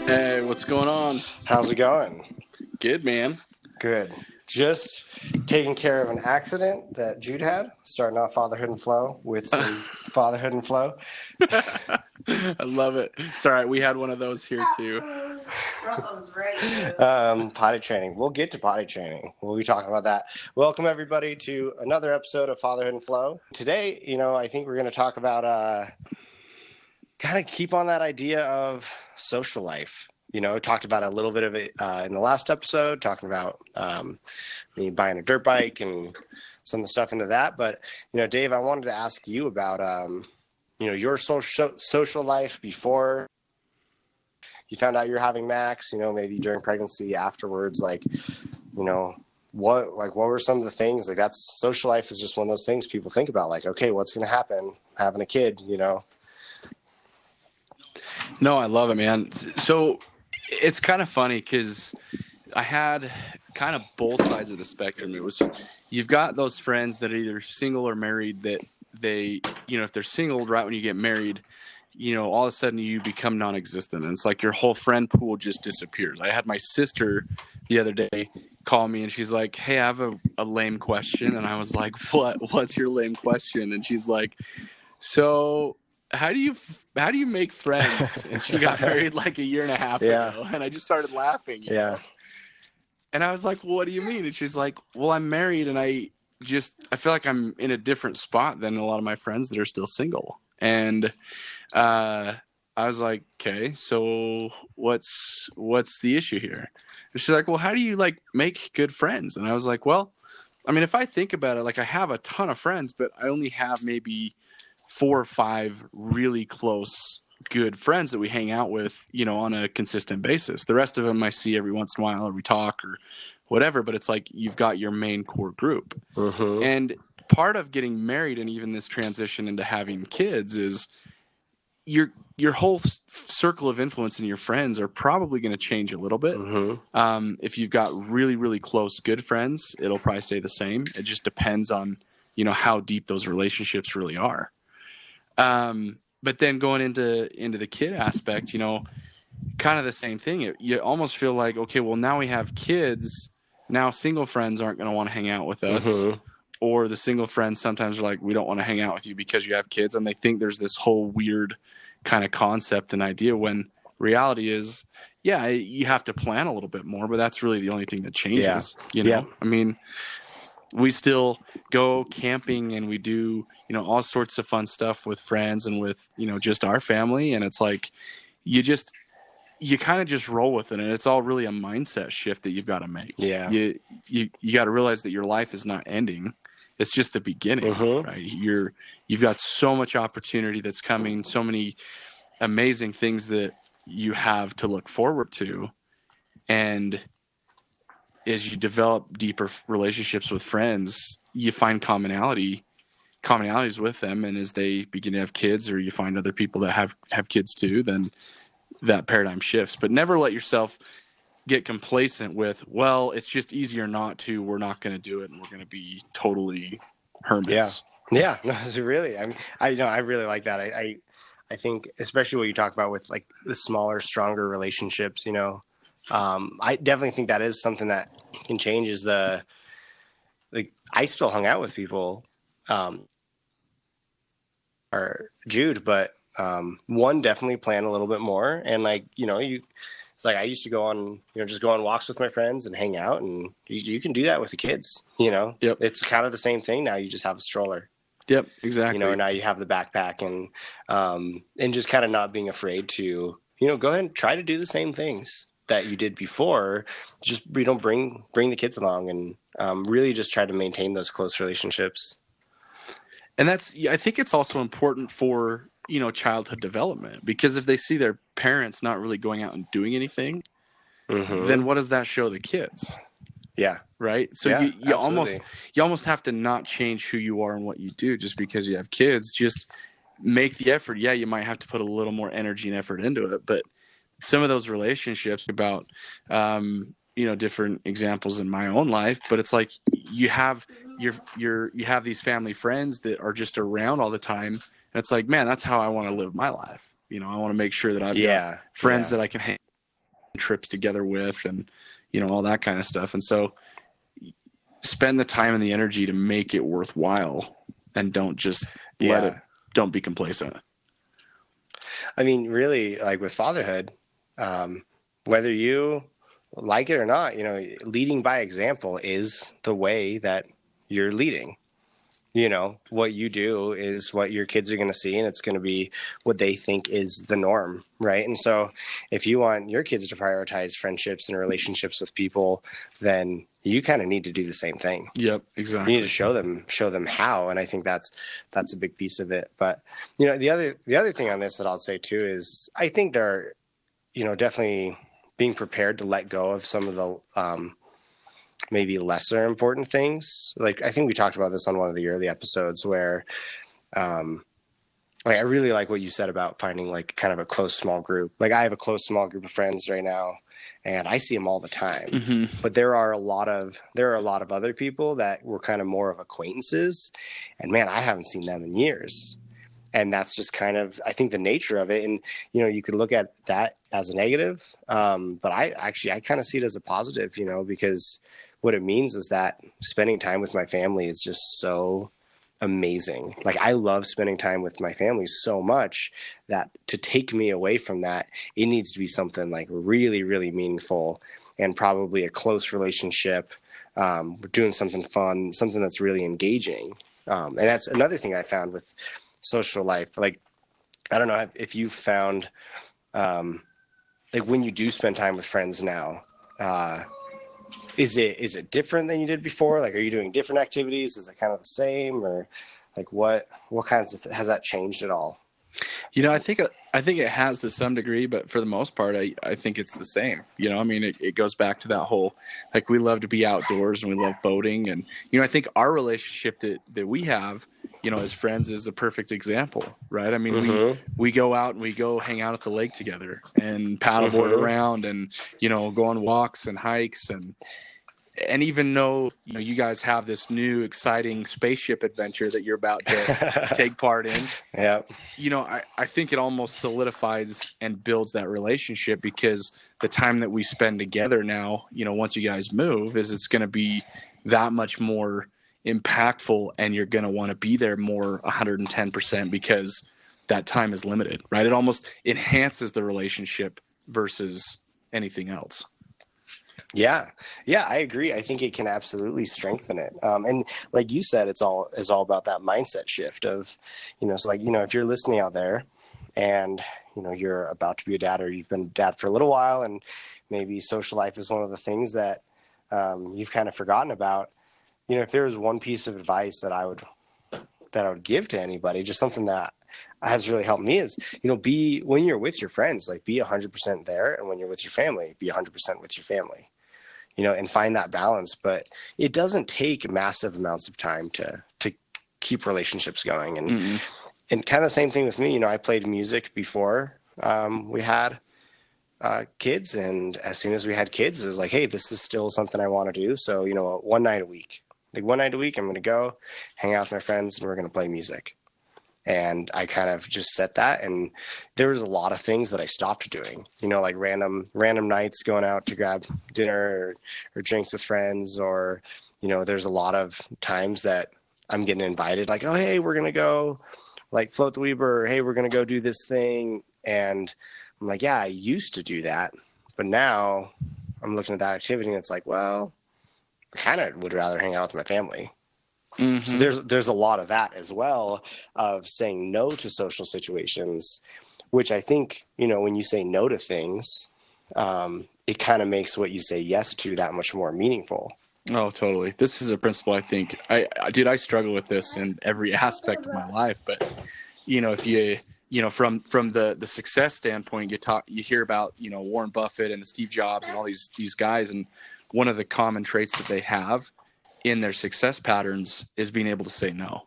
Hey, what's going on? How's it going? Good, man. Good. Just taking care of an accident that Jude had, starting off Fatherhood and Flow with some Fatherhood and Flow. I love it. It's all right. We had one of those here too. Um, potty training. We'll get to potty training. We'll be talking about that. Welcome, everybody, to another episode of Fatherhood and Flow. Today, you know, I think we're going to talk about uh, kind of keep on that idea of social life. You know, talked about a little bit of it uh, in the last episode, talking about um, me buying a dirt bike and some of the stuff into that. But you know, Dave, I wanted to ask you about um, you know your social social life before you found out you're having Max. You know, maybe during pregnancy, afterwards, like you know what like what were some of the things like that's social life is just one of those things people think about like okay what's going to happen having a kid you know No, I love it, man. So it's kind of funny because I had kind of both sides of the spectrum. It was you've got those friends that are either single or married that they, you know, if they're single right when you get married, you know, all of a sudden you become non-existent, and it's like your whole friend pool just disappears. I had my sister the other day call me and she's like, "Hey, I have a, a lame question," and I was like, "What? What's your lame question?" And she's like, "So." How do you how do you make friends? And she got married like a year and a half Yeah. ago, and I just started laughing. you know? yeah And I was like, well, "What do you mean?" And she's like, "Well, I'm married, and I just I feel like I'm in a different spot than a lot of my friends that are still single." And uh, I was like, "Okay, so what's what's the issue here?" And she's like, "Well, how do you like make good friends?" And I was like, "Well, I mean, if I think about it, like I have a ton of friends, but I only have maybe four or five really close." good friends that we hang out with, you know, on a consistent basis. The rest of them I see every once in a while or we talk or whatever, but it's like you've got your main core group. mm-hmm. And part of getting married and even this transition into having kids is your your whole circle of influence and your friends are probably going to change a little bit. Mm-hmm. Um, if you've got really really close good friends, it'll probably stay the same. It just depends on you know how deep those relationships really are. Um, but then going into into the kid aspect, you know, kind of the same thing. It, you almost feel like okay, well now we have kids. Now single friends aren't going to want to hang out with us Mhm. or the single friends sometimes are like we don't want to hang out with you because you have kids and they think there's this whole weird kind of concept and idea when reality is yeah you have to plan a little bit more but that's really the only thing that changes you know Yeah. i mean we still go camping and we do you know all sorts of fun stuff with friends and with you know just our family. And it's like you just you kind of just roll with it. And it's all really a mindset shift that you've got to make. Yeah. you you you got to realize that your life is not ending. It's just the beginning Mhm. right? You're you've got so much opportunity that's coming so many amazing things that you have to look forward to. And as you develop deeper relationships with friends you find commonality commonalities with them and as they begin to have kids or you find other people that have have kids too then that paradigm shifts but never let yourself get complacent with well it's just easier not to we're not going to do it and we're going to be totally hermits Yeah, yeah no, really. I mean, I know I really like that. I, I, I think especially what you talk about with like the smaller, stronger relationships. You know, um, I definitely think that is something that can change. Is the like I still hung out with people, um, or Jude, but um, one definitely planned a little bit more, and like you know you. It's like I used to go on, you know, just go on walks with my friends and hang out, and you, you can do that with the kids. You know, Yep. it's kind of the same thing now. You just have a stroller yep exactly you know now you have the backpack and um and just kind of not being afraid to you know go ahead and try to do the same things that you did before just you know bring bring the kids along and um, really just try to maintain those close relationships. And that's i think it's also important for you know childhood development because if they see their parents not really going out and doing anything Mhm. then what does that show the kids? Yeah. Right? So Yeah, you, you almost you almost have to not change who you are and what you do just because you have kids. Just make the effort. Yeah you might have to put a little more energy and effort into it but some of those relationships about um, you know different examples in my own life but it's like you have your your you have these family friends that are just around all the time and it's like man that's how i want to live my life you know i want to make sure that i've got Yeah. friends yeah. that i can hang trips together with and you know all that kind of stuff and so spend the time and the energy to make it worthwhile and don't just let Yeah. it don't be complacent I mean, really, like with fatherhood, um, whether you like it or not, you know, leading by example is the way that you're leading. You know, what you do is what your kids are going to see, and it's going to be what they think is the norm, right? And so, if you want your kids to prioritize friendships and relationships with people, then you kind of need to do the same thing yep exactly. you need to show them show them how and i think that's that's a big piece of it but you know the other the other thing on this that i'll say too is i think there are you know definitely being prepared to let go of some of the um maybe lesser important things. Like i think we talked about this on one of the early episodes where um like i really like what you said about finding like kind of a close small group. Like i have a close small group of friends right now and i see them all the time. Hmm but there are a lot of there are a lot of other people that were kind of more of acquaintances and man i haven't seen them in years and that's just kind of i think the nature of it. And you know you could look at that as a negative um, but i actually i kind of see it as a positive you know because what it means is that spending time with my family is just so amazing. Like i love spending time with my family so much that to take me away from that it needs to be something like really really meaningful and probably a close relationship um, doing something fun something that's really engaging. Um, and that's another thing i found with social life. Like i don't know if, you found um, like when you do spend time with friends now uh, is it is it different than you did before? Like are you doing different activities? Is it kind of the same? Or like what what kinds of has that changed at all? You know, I think I think it has to some degree, but for the most part, I, I think it's the same. You know, I mean, it, it goes back to that whole like we love to be outdoors and we love boating, and you know, I think our relationship that that we have, you know, as friends is a perfect example, right? I mean, we Mhm. we go out and we go hang out at the lake together and paddleboard Mhm. around and you know go on walks and hikes and and even though you know you guys have this new exciting spaceship adventure that you're about to take part in yeah you know, I, I think it almost solidifies and builds that relationship because the time that we spend together now, you know, once you guys move, is it's going to be that much more impactful and you're going to want to be there more 110% because that time is limited, right? It almost enhances the relationship versus anything else. Yeah, yeah, I agree. I think it can absolutely strengthen it. Um, and like you said, it's all is all about that mindset shift of, you know, so like you know, if you're listening out there, and you know you're about to be a dad or you've been a dad for a little while, and maybe social life is one of the things that um, you've kind of forgotten about. You know, if there was one piece of advice that I would that I would give to anybody, just something that has really helped me is, you know, be when you're with your friends, like be 100% there, and when you're with your family, be 100% with your family you know, and find that balance. But it doesn't take massive amounts of time to to keep relationships going. And Mm-mm. and kind of same thing with me. You know, I played music before um, we had uh, kids, and as soon as we had kids, it was like, hey, this is still something I want to do. So you know, one night a week, like one night a week, I'm going to go hang out with my friends, and we're going to play music. And I kind of just set that, and there was a lot of things that I stopped doing. You know, like random random nights going out to grab dinner or, or drinks with friends, or you know, there's a lot of times that I'm getting invited, like, oh hey, we're gonna go like float the Weber, or, hey, we're gonna go do this thing, and I'm like, yeah, I used to do that, but now I'm looking at that activity, and it's like, well, kind of would rather hang out with my family. So Mhm. there's there's a lot of that as well of saying no to social situations, which I think you know when you say no to things, um, it kind of makes what you say yes to that much more meaningful. Oh, totally. This is a principle I think I, I dude, I struggle with this in every aspect of my life, but you know, if you you know, from from the the success standpoint, you talk you hear about, you know, Warren Buffett and the Steve Jobs and all these these guys and one of the common traits that they have in their success patterns is being able to say no.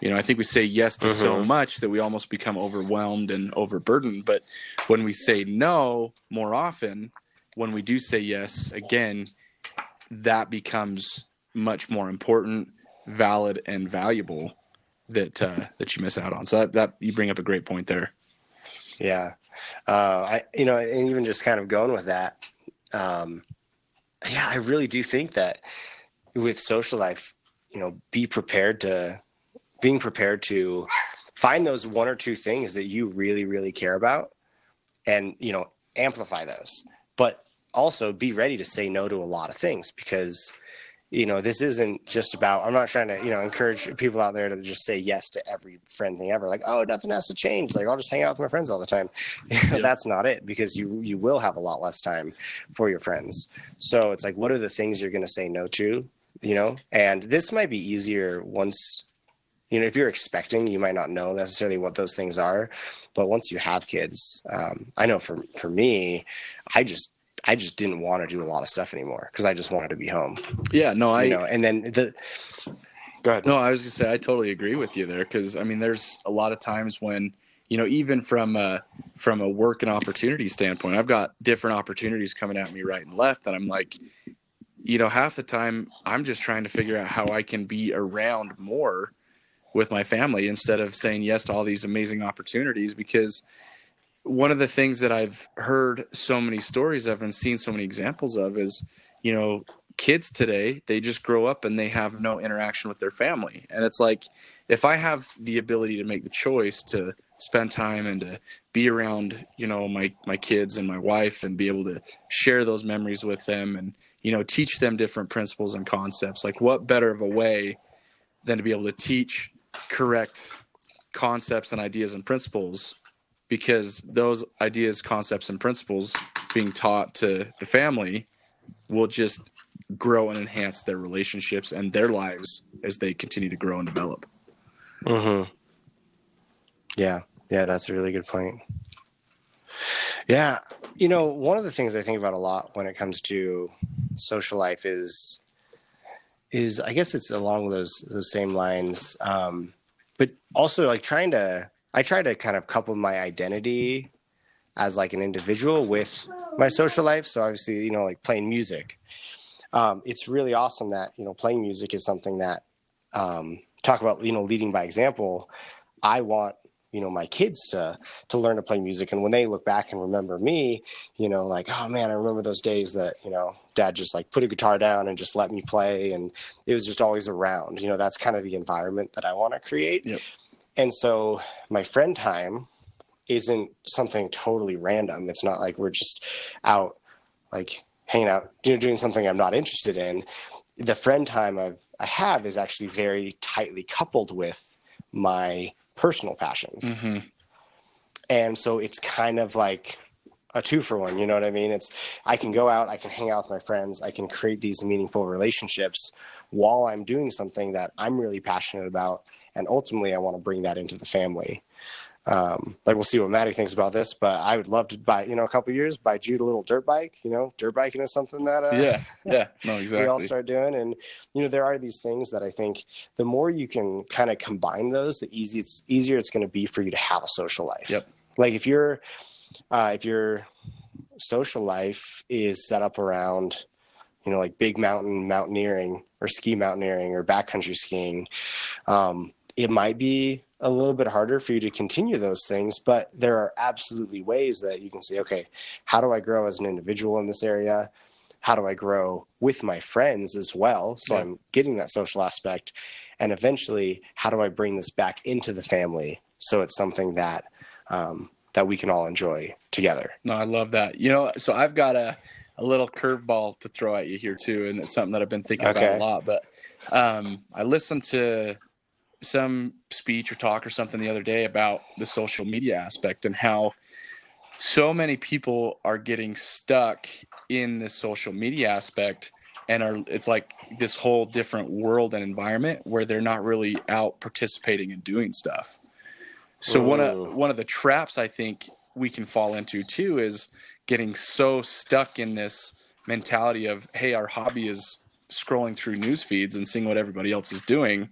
You know, I think we say yes to so Mhm. much that we almost become overwhelmed and overburdened, but when we say no more often, when we do say yes, again, that becomes much more important, valid, and valuable that uh, that you miss out on. So that, that you bring up a great point there. Yeah, uh, I you know, and even just kind of going with that, um, yeah, I really do think that with social life, you know, be prepared to being prepared to find those one or two things that you really really care about, and you know, amplify those. But also be ready to say no to a lot of things because you know this isn't just about i'm not trying to you know encourage people out there to just say yes to every friend thing ever. Like oh nothing has to change. Like i'll just hang out with my friends all the time. Yeah. that's not it because you you will have a lot less time for your friends. So it's like what are the things you're going to say no to you know? And this might be easier once you know if you're expecting you might not know necessarily what those things are. But once you have kids um, i know for for me i just I just didn't want to do a lot of stuff anymore because I just wanted to be home. Yeah, no, I you know, and then the go ahead. No, I was gonna say I totally agree with you there because I mean, there's a lot of times when you know, even from a from a work and opportunity standpoint, I've got different opportunities coming at me right and left, and I'm like, you know, half the time I'm just trying to figure out how I can be around more with my family instead of saying yes to all these amazing opportunities because one of the things that I've heard so many stories of and seen so many examples of is, you know, kids today, they just grow up and they have no interaction with their family. And it's like, if I have the ability to make the choice to spend time and to be around, you know, my, my kids and my wife and be able to share those memories with them and, you know, teach them different principles and concepts, like what better of a way than to be able to teach correct concepts and ideas and principles because those ideas, concepts, and principles being taught to the family will just grow and enhance their relationships and their lives as they continue to grow and develop. Mm-hmm. Yeah, yeah, that's a really good point. Yeah, you know, one of the things I think about a lot when it comes to social life is is I guess it's along those those same lines, um, but also like trying to I try to kind of couple my identity as like an individual with my social life. So obviously, you know, like playing music. Um, it's really awesome that you know playing music is something that um, talk about you know leading by example. I want you know my kids to to learn to play music, and when they look back and remember me, you know, like oh man, I remember those days that you know dad just like put a guitar down and just let me play, and it was just always around. You know, that's kind of the environment that I want to create. Yep. And so my friend time isn't something totally random. It's not like we're just out like hanging out, you know, doing something I'm not interested in. The friend time I've I have is actually very tightly coupled with my personal passions. Mm-hmm. And so it's kind of like a two for one, you know what I mean? It's I can go out, I can hang out with my friends, I can create these meaningful relationships while I'm doing something that I'm really passionate about and ultimately I want to bring that into the family. Um, like we'll see what Maddie thinks about this, but I would love to buy, you know, a couple years buy Jude a little dirt bike. You know, dirt biking is something that uh, yeah, yeah, no, exactly. we all start doing, and you know, there are these things that I think the more you can kind of combine those, the easy it's easier it's going to be for you to have a social life. Yep. Like if your uh, if your social life is set up around, you know, like big mountain mountaineering or ski mountaineering or backcountry skiing. Um, it might be a little bit harder for you to continue those things, but there are absolutely ways that you can say, okay, how do I grow as an individual in this area? How do I grow with my friends as well? So yeah. I'm getting that social aspect. And eventually, how do I bring this back into the family so it's something that um, that we can all enjoy together? No, I love that. You know, so I've got a a little curveball to throw at you here too, and it's something that I've been thinking okay. about a lot. But um, I listened to some speech or talk or something the other day about the social media aspect and how so many people are getting stuck in this social media aspect and are it's like this whole different world and environment where they're not really out participating and doing stuff. So Ooh. one of one of the traps I think we can fall into too is getting so stuck in this mentality of hey our hobby is scrolling through news feeds and seeing what everybody else is doing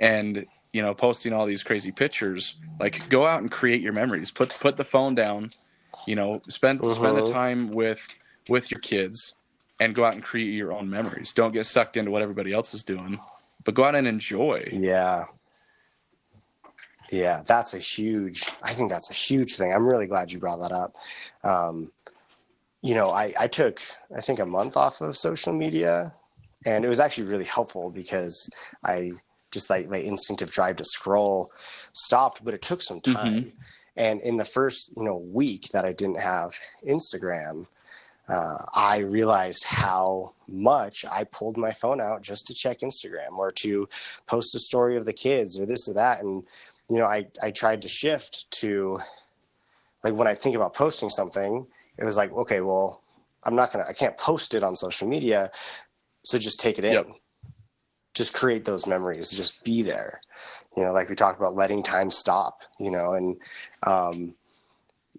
and you know posting all these crazy pictures like go out and create your memories put put the phone down you know spend uh-huh. spend the time with with your kids and go out and create your own memories. Don't get sucked into what everybody else is doing, but go out and enjoy. Yeah. Yeah, that's a huge, I think that's a huge thing. I'm really glad you brought that up. Um, you know, I, I took, I think, a month off of social media, and it was actually really helpful because I just like my instinctive drive to scroll stopped, but it took some time. Mhm. And in the first, you know, week that I didn't have Instagram, uh, I realized how much I pulled my phone out just to check Instagram or to post a story of the kids or this or that. And, you know, I, I tried to shift to like when I think about posting something, it was like, okay, well, I'm not going to, I can't post it on social media. So just take it in. Yep. Just create those memories, just be there. You know, like we talked about letting time stop, you know, and, um,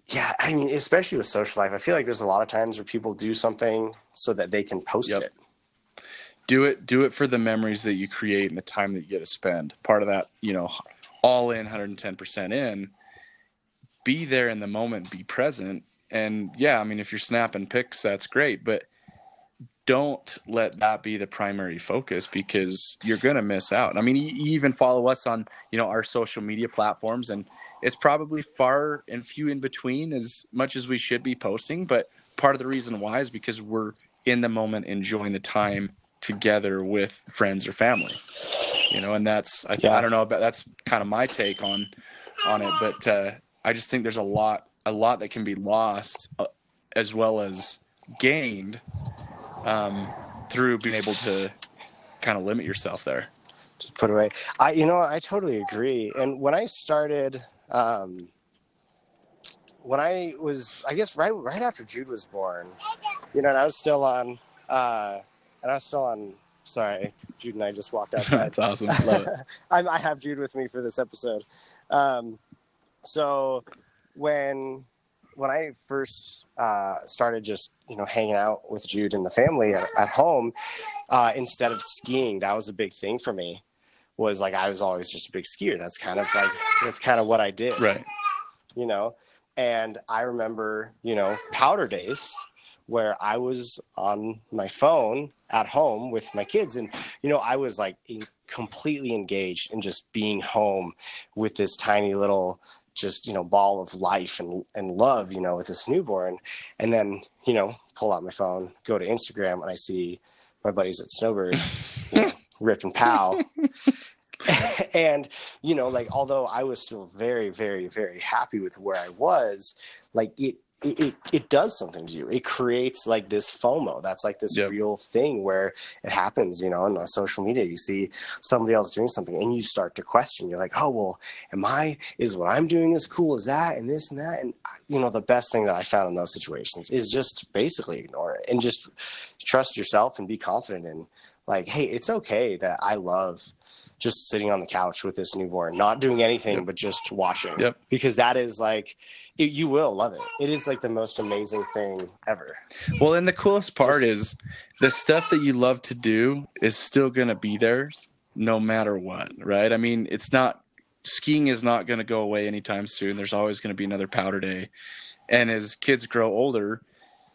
yeah, I mean, especially with social life, I feel like there's a lot of times where people do something so that they can post Yep. it. do it do it for the memories that you create and the time that you get to spend part of that you know all in 110% in be there in the moment be present and yeah i mean if you're snapping pics that's great but don't let that be the primary focus because you're going to miss out. I mean, you even follow us on, you know, our social media platforms and it's probably far and few in between as much as we should be posting, but part of the reason why is because we're in the moment enjoying the time together with friends or family. You know, and that's I, Yeah. I don't know about that's kind of my take on on it, but uh I just think there's a lot a lot that can be lost uh, as well as gained um, through being able to kind of limit yourself there. just put away. I, you know, I totally agree. And when I started, um, when I was, I guess right right after Jude was born, you know, and I was still on, uh, and I was still on. Sorry, Jude and I just walked outside. That's awesome. Love it. I, I have Jude with me for this episode. Um, so when when I first uh, started just you know hanging out with Jude and the family at, at home, uh, instead of skiing, that was a big thing for me. Was like I was always just a big skier. That's kind of like that's kind of what I did Right. you know and i remember you know powder days where i was on my phone at home with my kids and you know i was like in, completely engaged in just being home with this tiny little just you know ball of life and and love you know with this newborn. And then you know pull out my phone go to instagram and i see my buddies at snowbird you know, rick and pow and you know like although i was still very very very happy with where i was like it it, it, it does something to you it creates like this fomo that's like this Yep. real thing where it happens you know on social media you see somebody else doing something and you start to question you're like oh well am i is what i'm doing as cool as that and this and that and uh, you know the best thing that i found in those situations is just basically ignore it and just trust yourself and be confident in like hey it's okay that i love just sitting on the couch with this newborn, not doing anything Yep. but just watching. Yep. Because that is like, it, you will love it. It is like the most amazing thing ever. Well, and the coolest part is the stuff that you love to do is still going to be there no matter what, right? I mean, it's not skiing is not going to go away anytime soon. There's always going to be another powder day. And as kids grow older,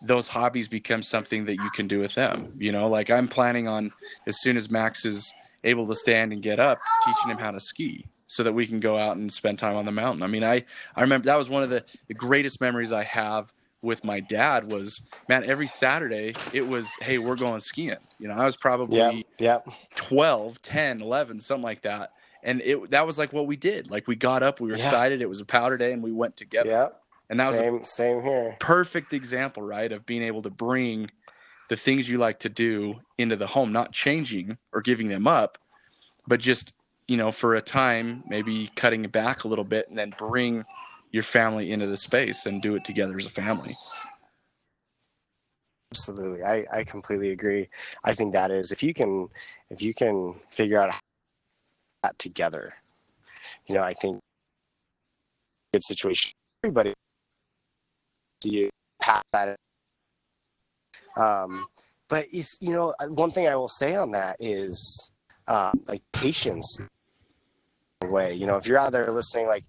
those hobbies become something that you can do with them. You know, like I'm planning on as soon as Max is able to stand and get up, teaching him how to ski so that we can go out and spend time on the mountain. I mean, I, I remember that was one of the, the greatest memories I have with my dad was, man, every Saturday it was, hey, we're going skiing. You know, I was probably Yeah. Yeah. 12, 10, 11, something like that. And it that was like what we did. Like we got up, we were Yeah. excited. It was a powder day, and we went together. Yeah. And that was a same, same here. perfect example, right, of being able to bring the things you like to do into the home, not changing or giving them up, but just, you know, for a time, maybe cutting it back a little bit and then bring your family into the space and do it together as a family. Absolutely. I, I completely agree. I think that is, if you can, if you can figure out that together, you know, I think good situation. Everybody see you pass that. Um, but is you know one thing I will say on that is uh, like patience. Way you know if you're out there listening, like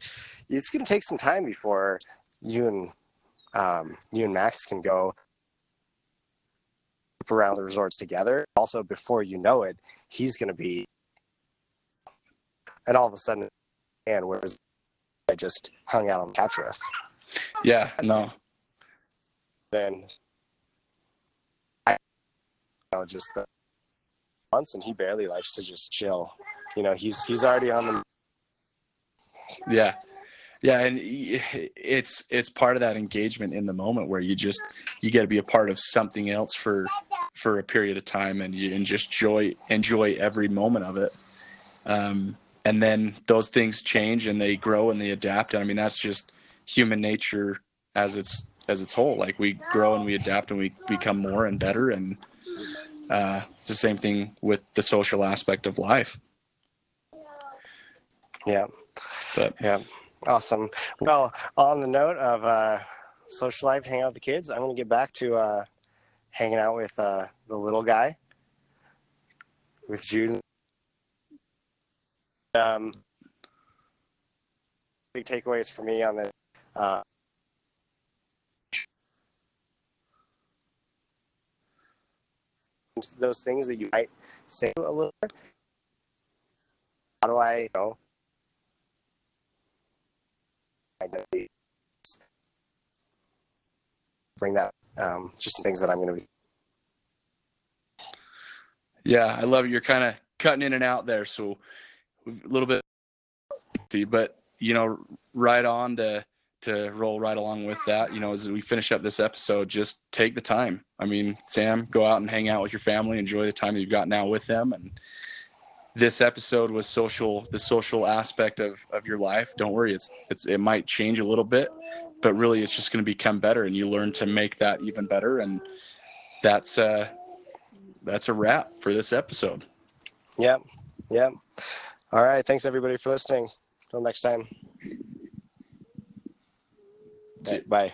it's going to take some time before you and um, you and Max can go around the resorts together. Also, before you know it, he's going to be, and all of a sudden, and whereas I just hung out on the couch with, Yeah, no, then I, you know, just the months, and he barely likes to just chill. You know, he's he's already on the yeah, yeah, and it's it's part of that engagement in the moment where you just you get to be a part of something else for for a period of time, and you and just joy enjoy every moment of it. Um, and then those things change and they grow and they adapt. And I mean, that's just human nature as it's as its whole. Like we grow and we adapt and we become more and better. And uh, it's the same thing with the social aspect of life. yeah. But Yeah, awesome. Well, on the note of uh, social life, hang out with the kids, I'm going to get back to uh, hanging out with uh, the little guy, with Jude. Um, big takeaways for me on the uh, those things that you might say a little. bit. How do I, you know, identity. Bring that. Um, just some things that I'm going to be. Yeah, I love it. You're kind of cutting in and out there, so a little bit, but you know, right on to to roll right along with that. You know, as we finish up this episode, just take the time. I mean, Sam, go out and hang out with your family, enjoy the time you've got now with them, and this episode was social, the social aspect of of your life. Don't worry, it's it's it might change a little bit, but really, it's just going to become better, and you learn to make that even better, and that's uh that's a wrap for this episode. Yep. Yep. All right. Thanks everybody for listening. Until next time. Bye.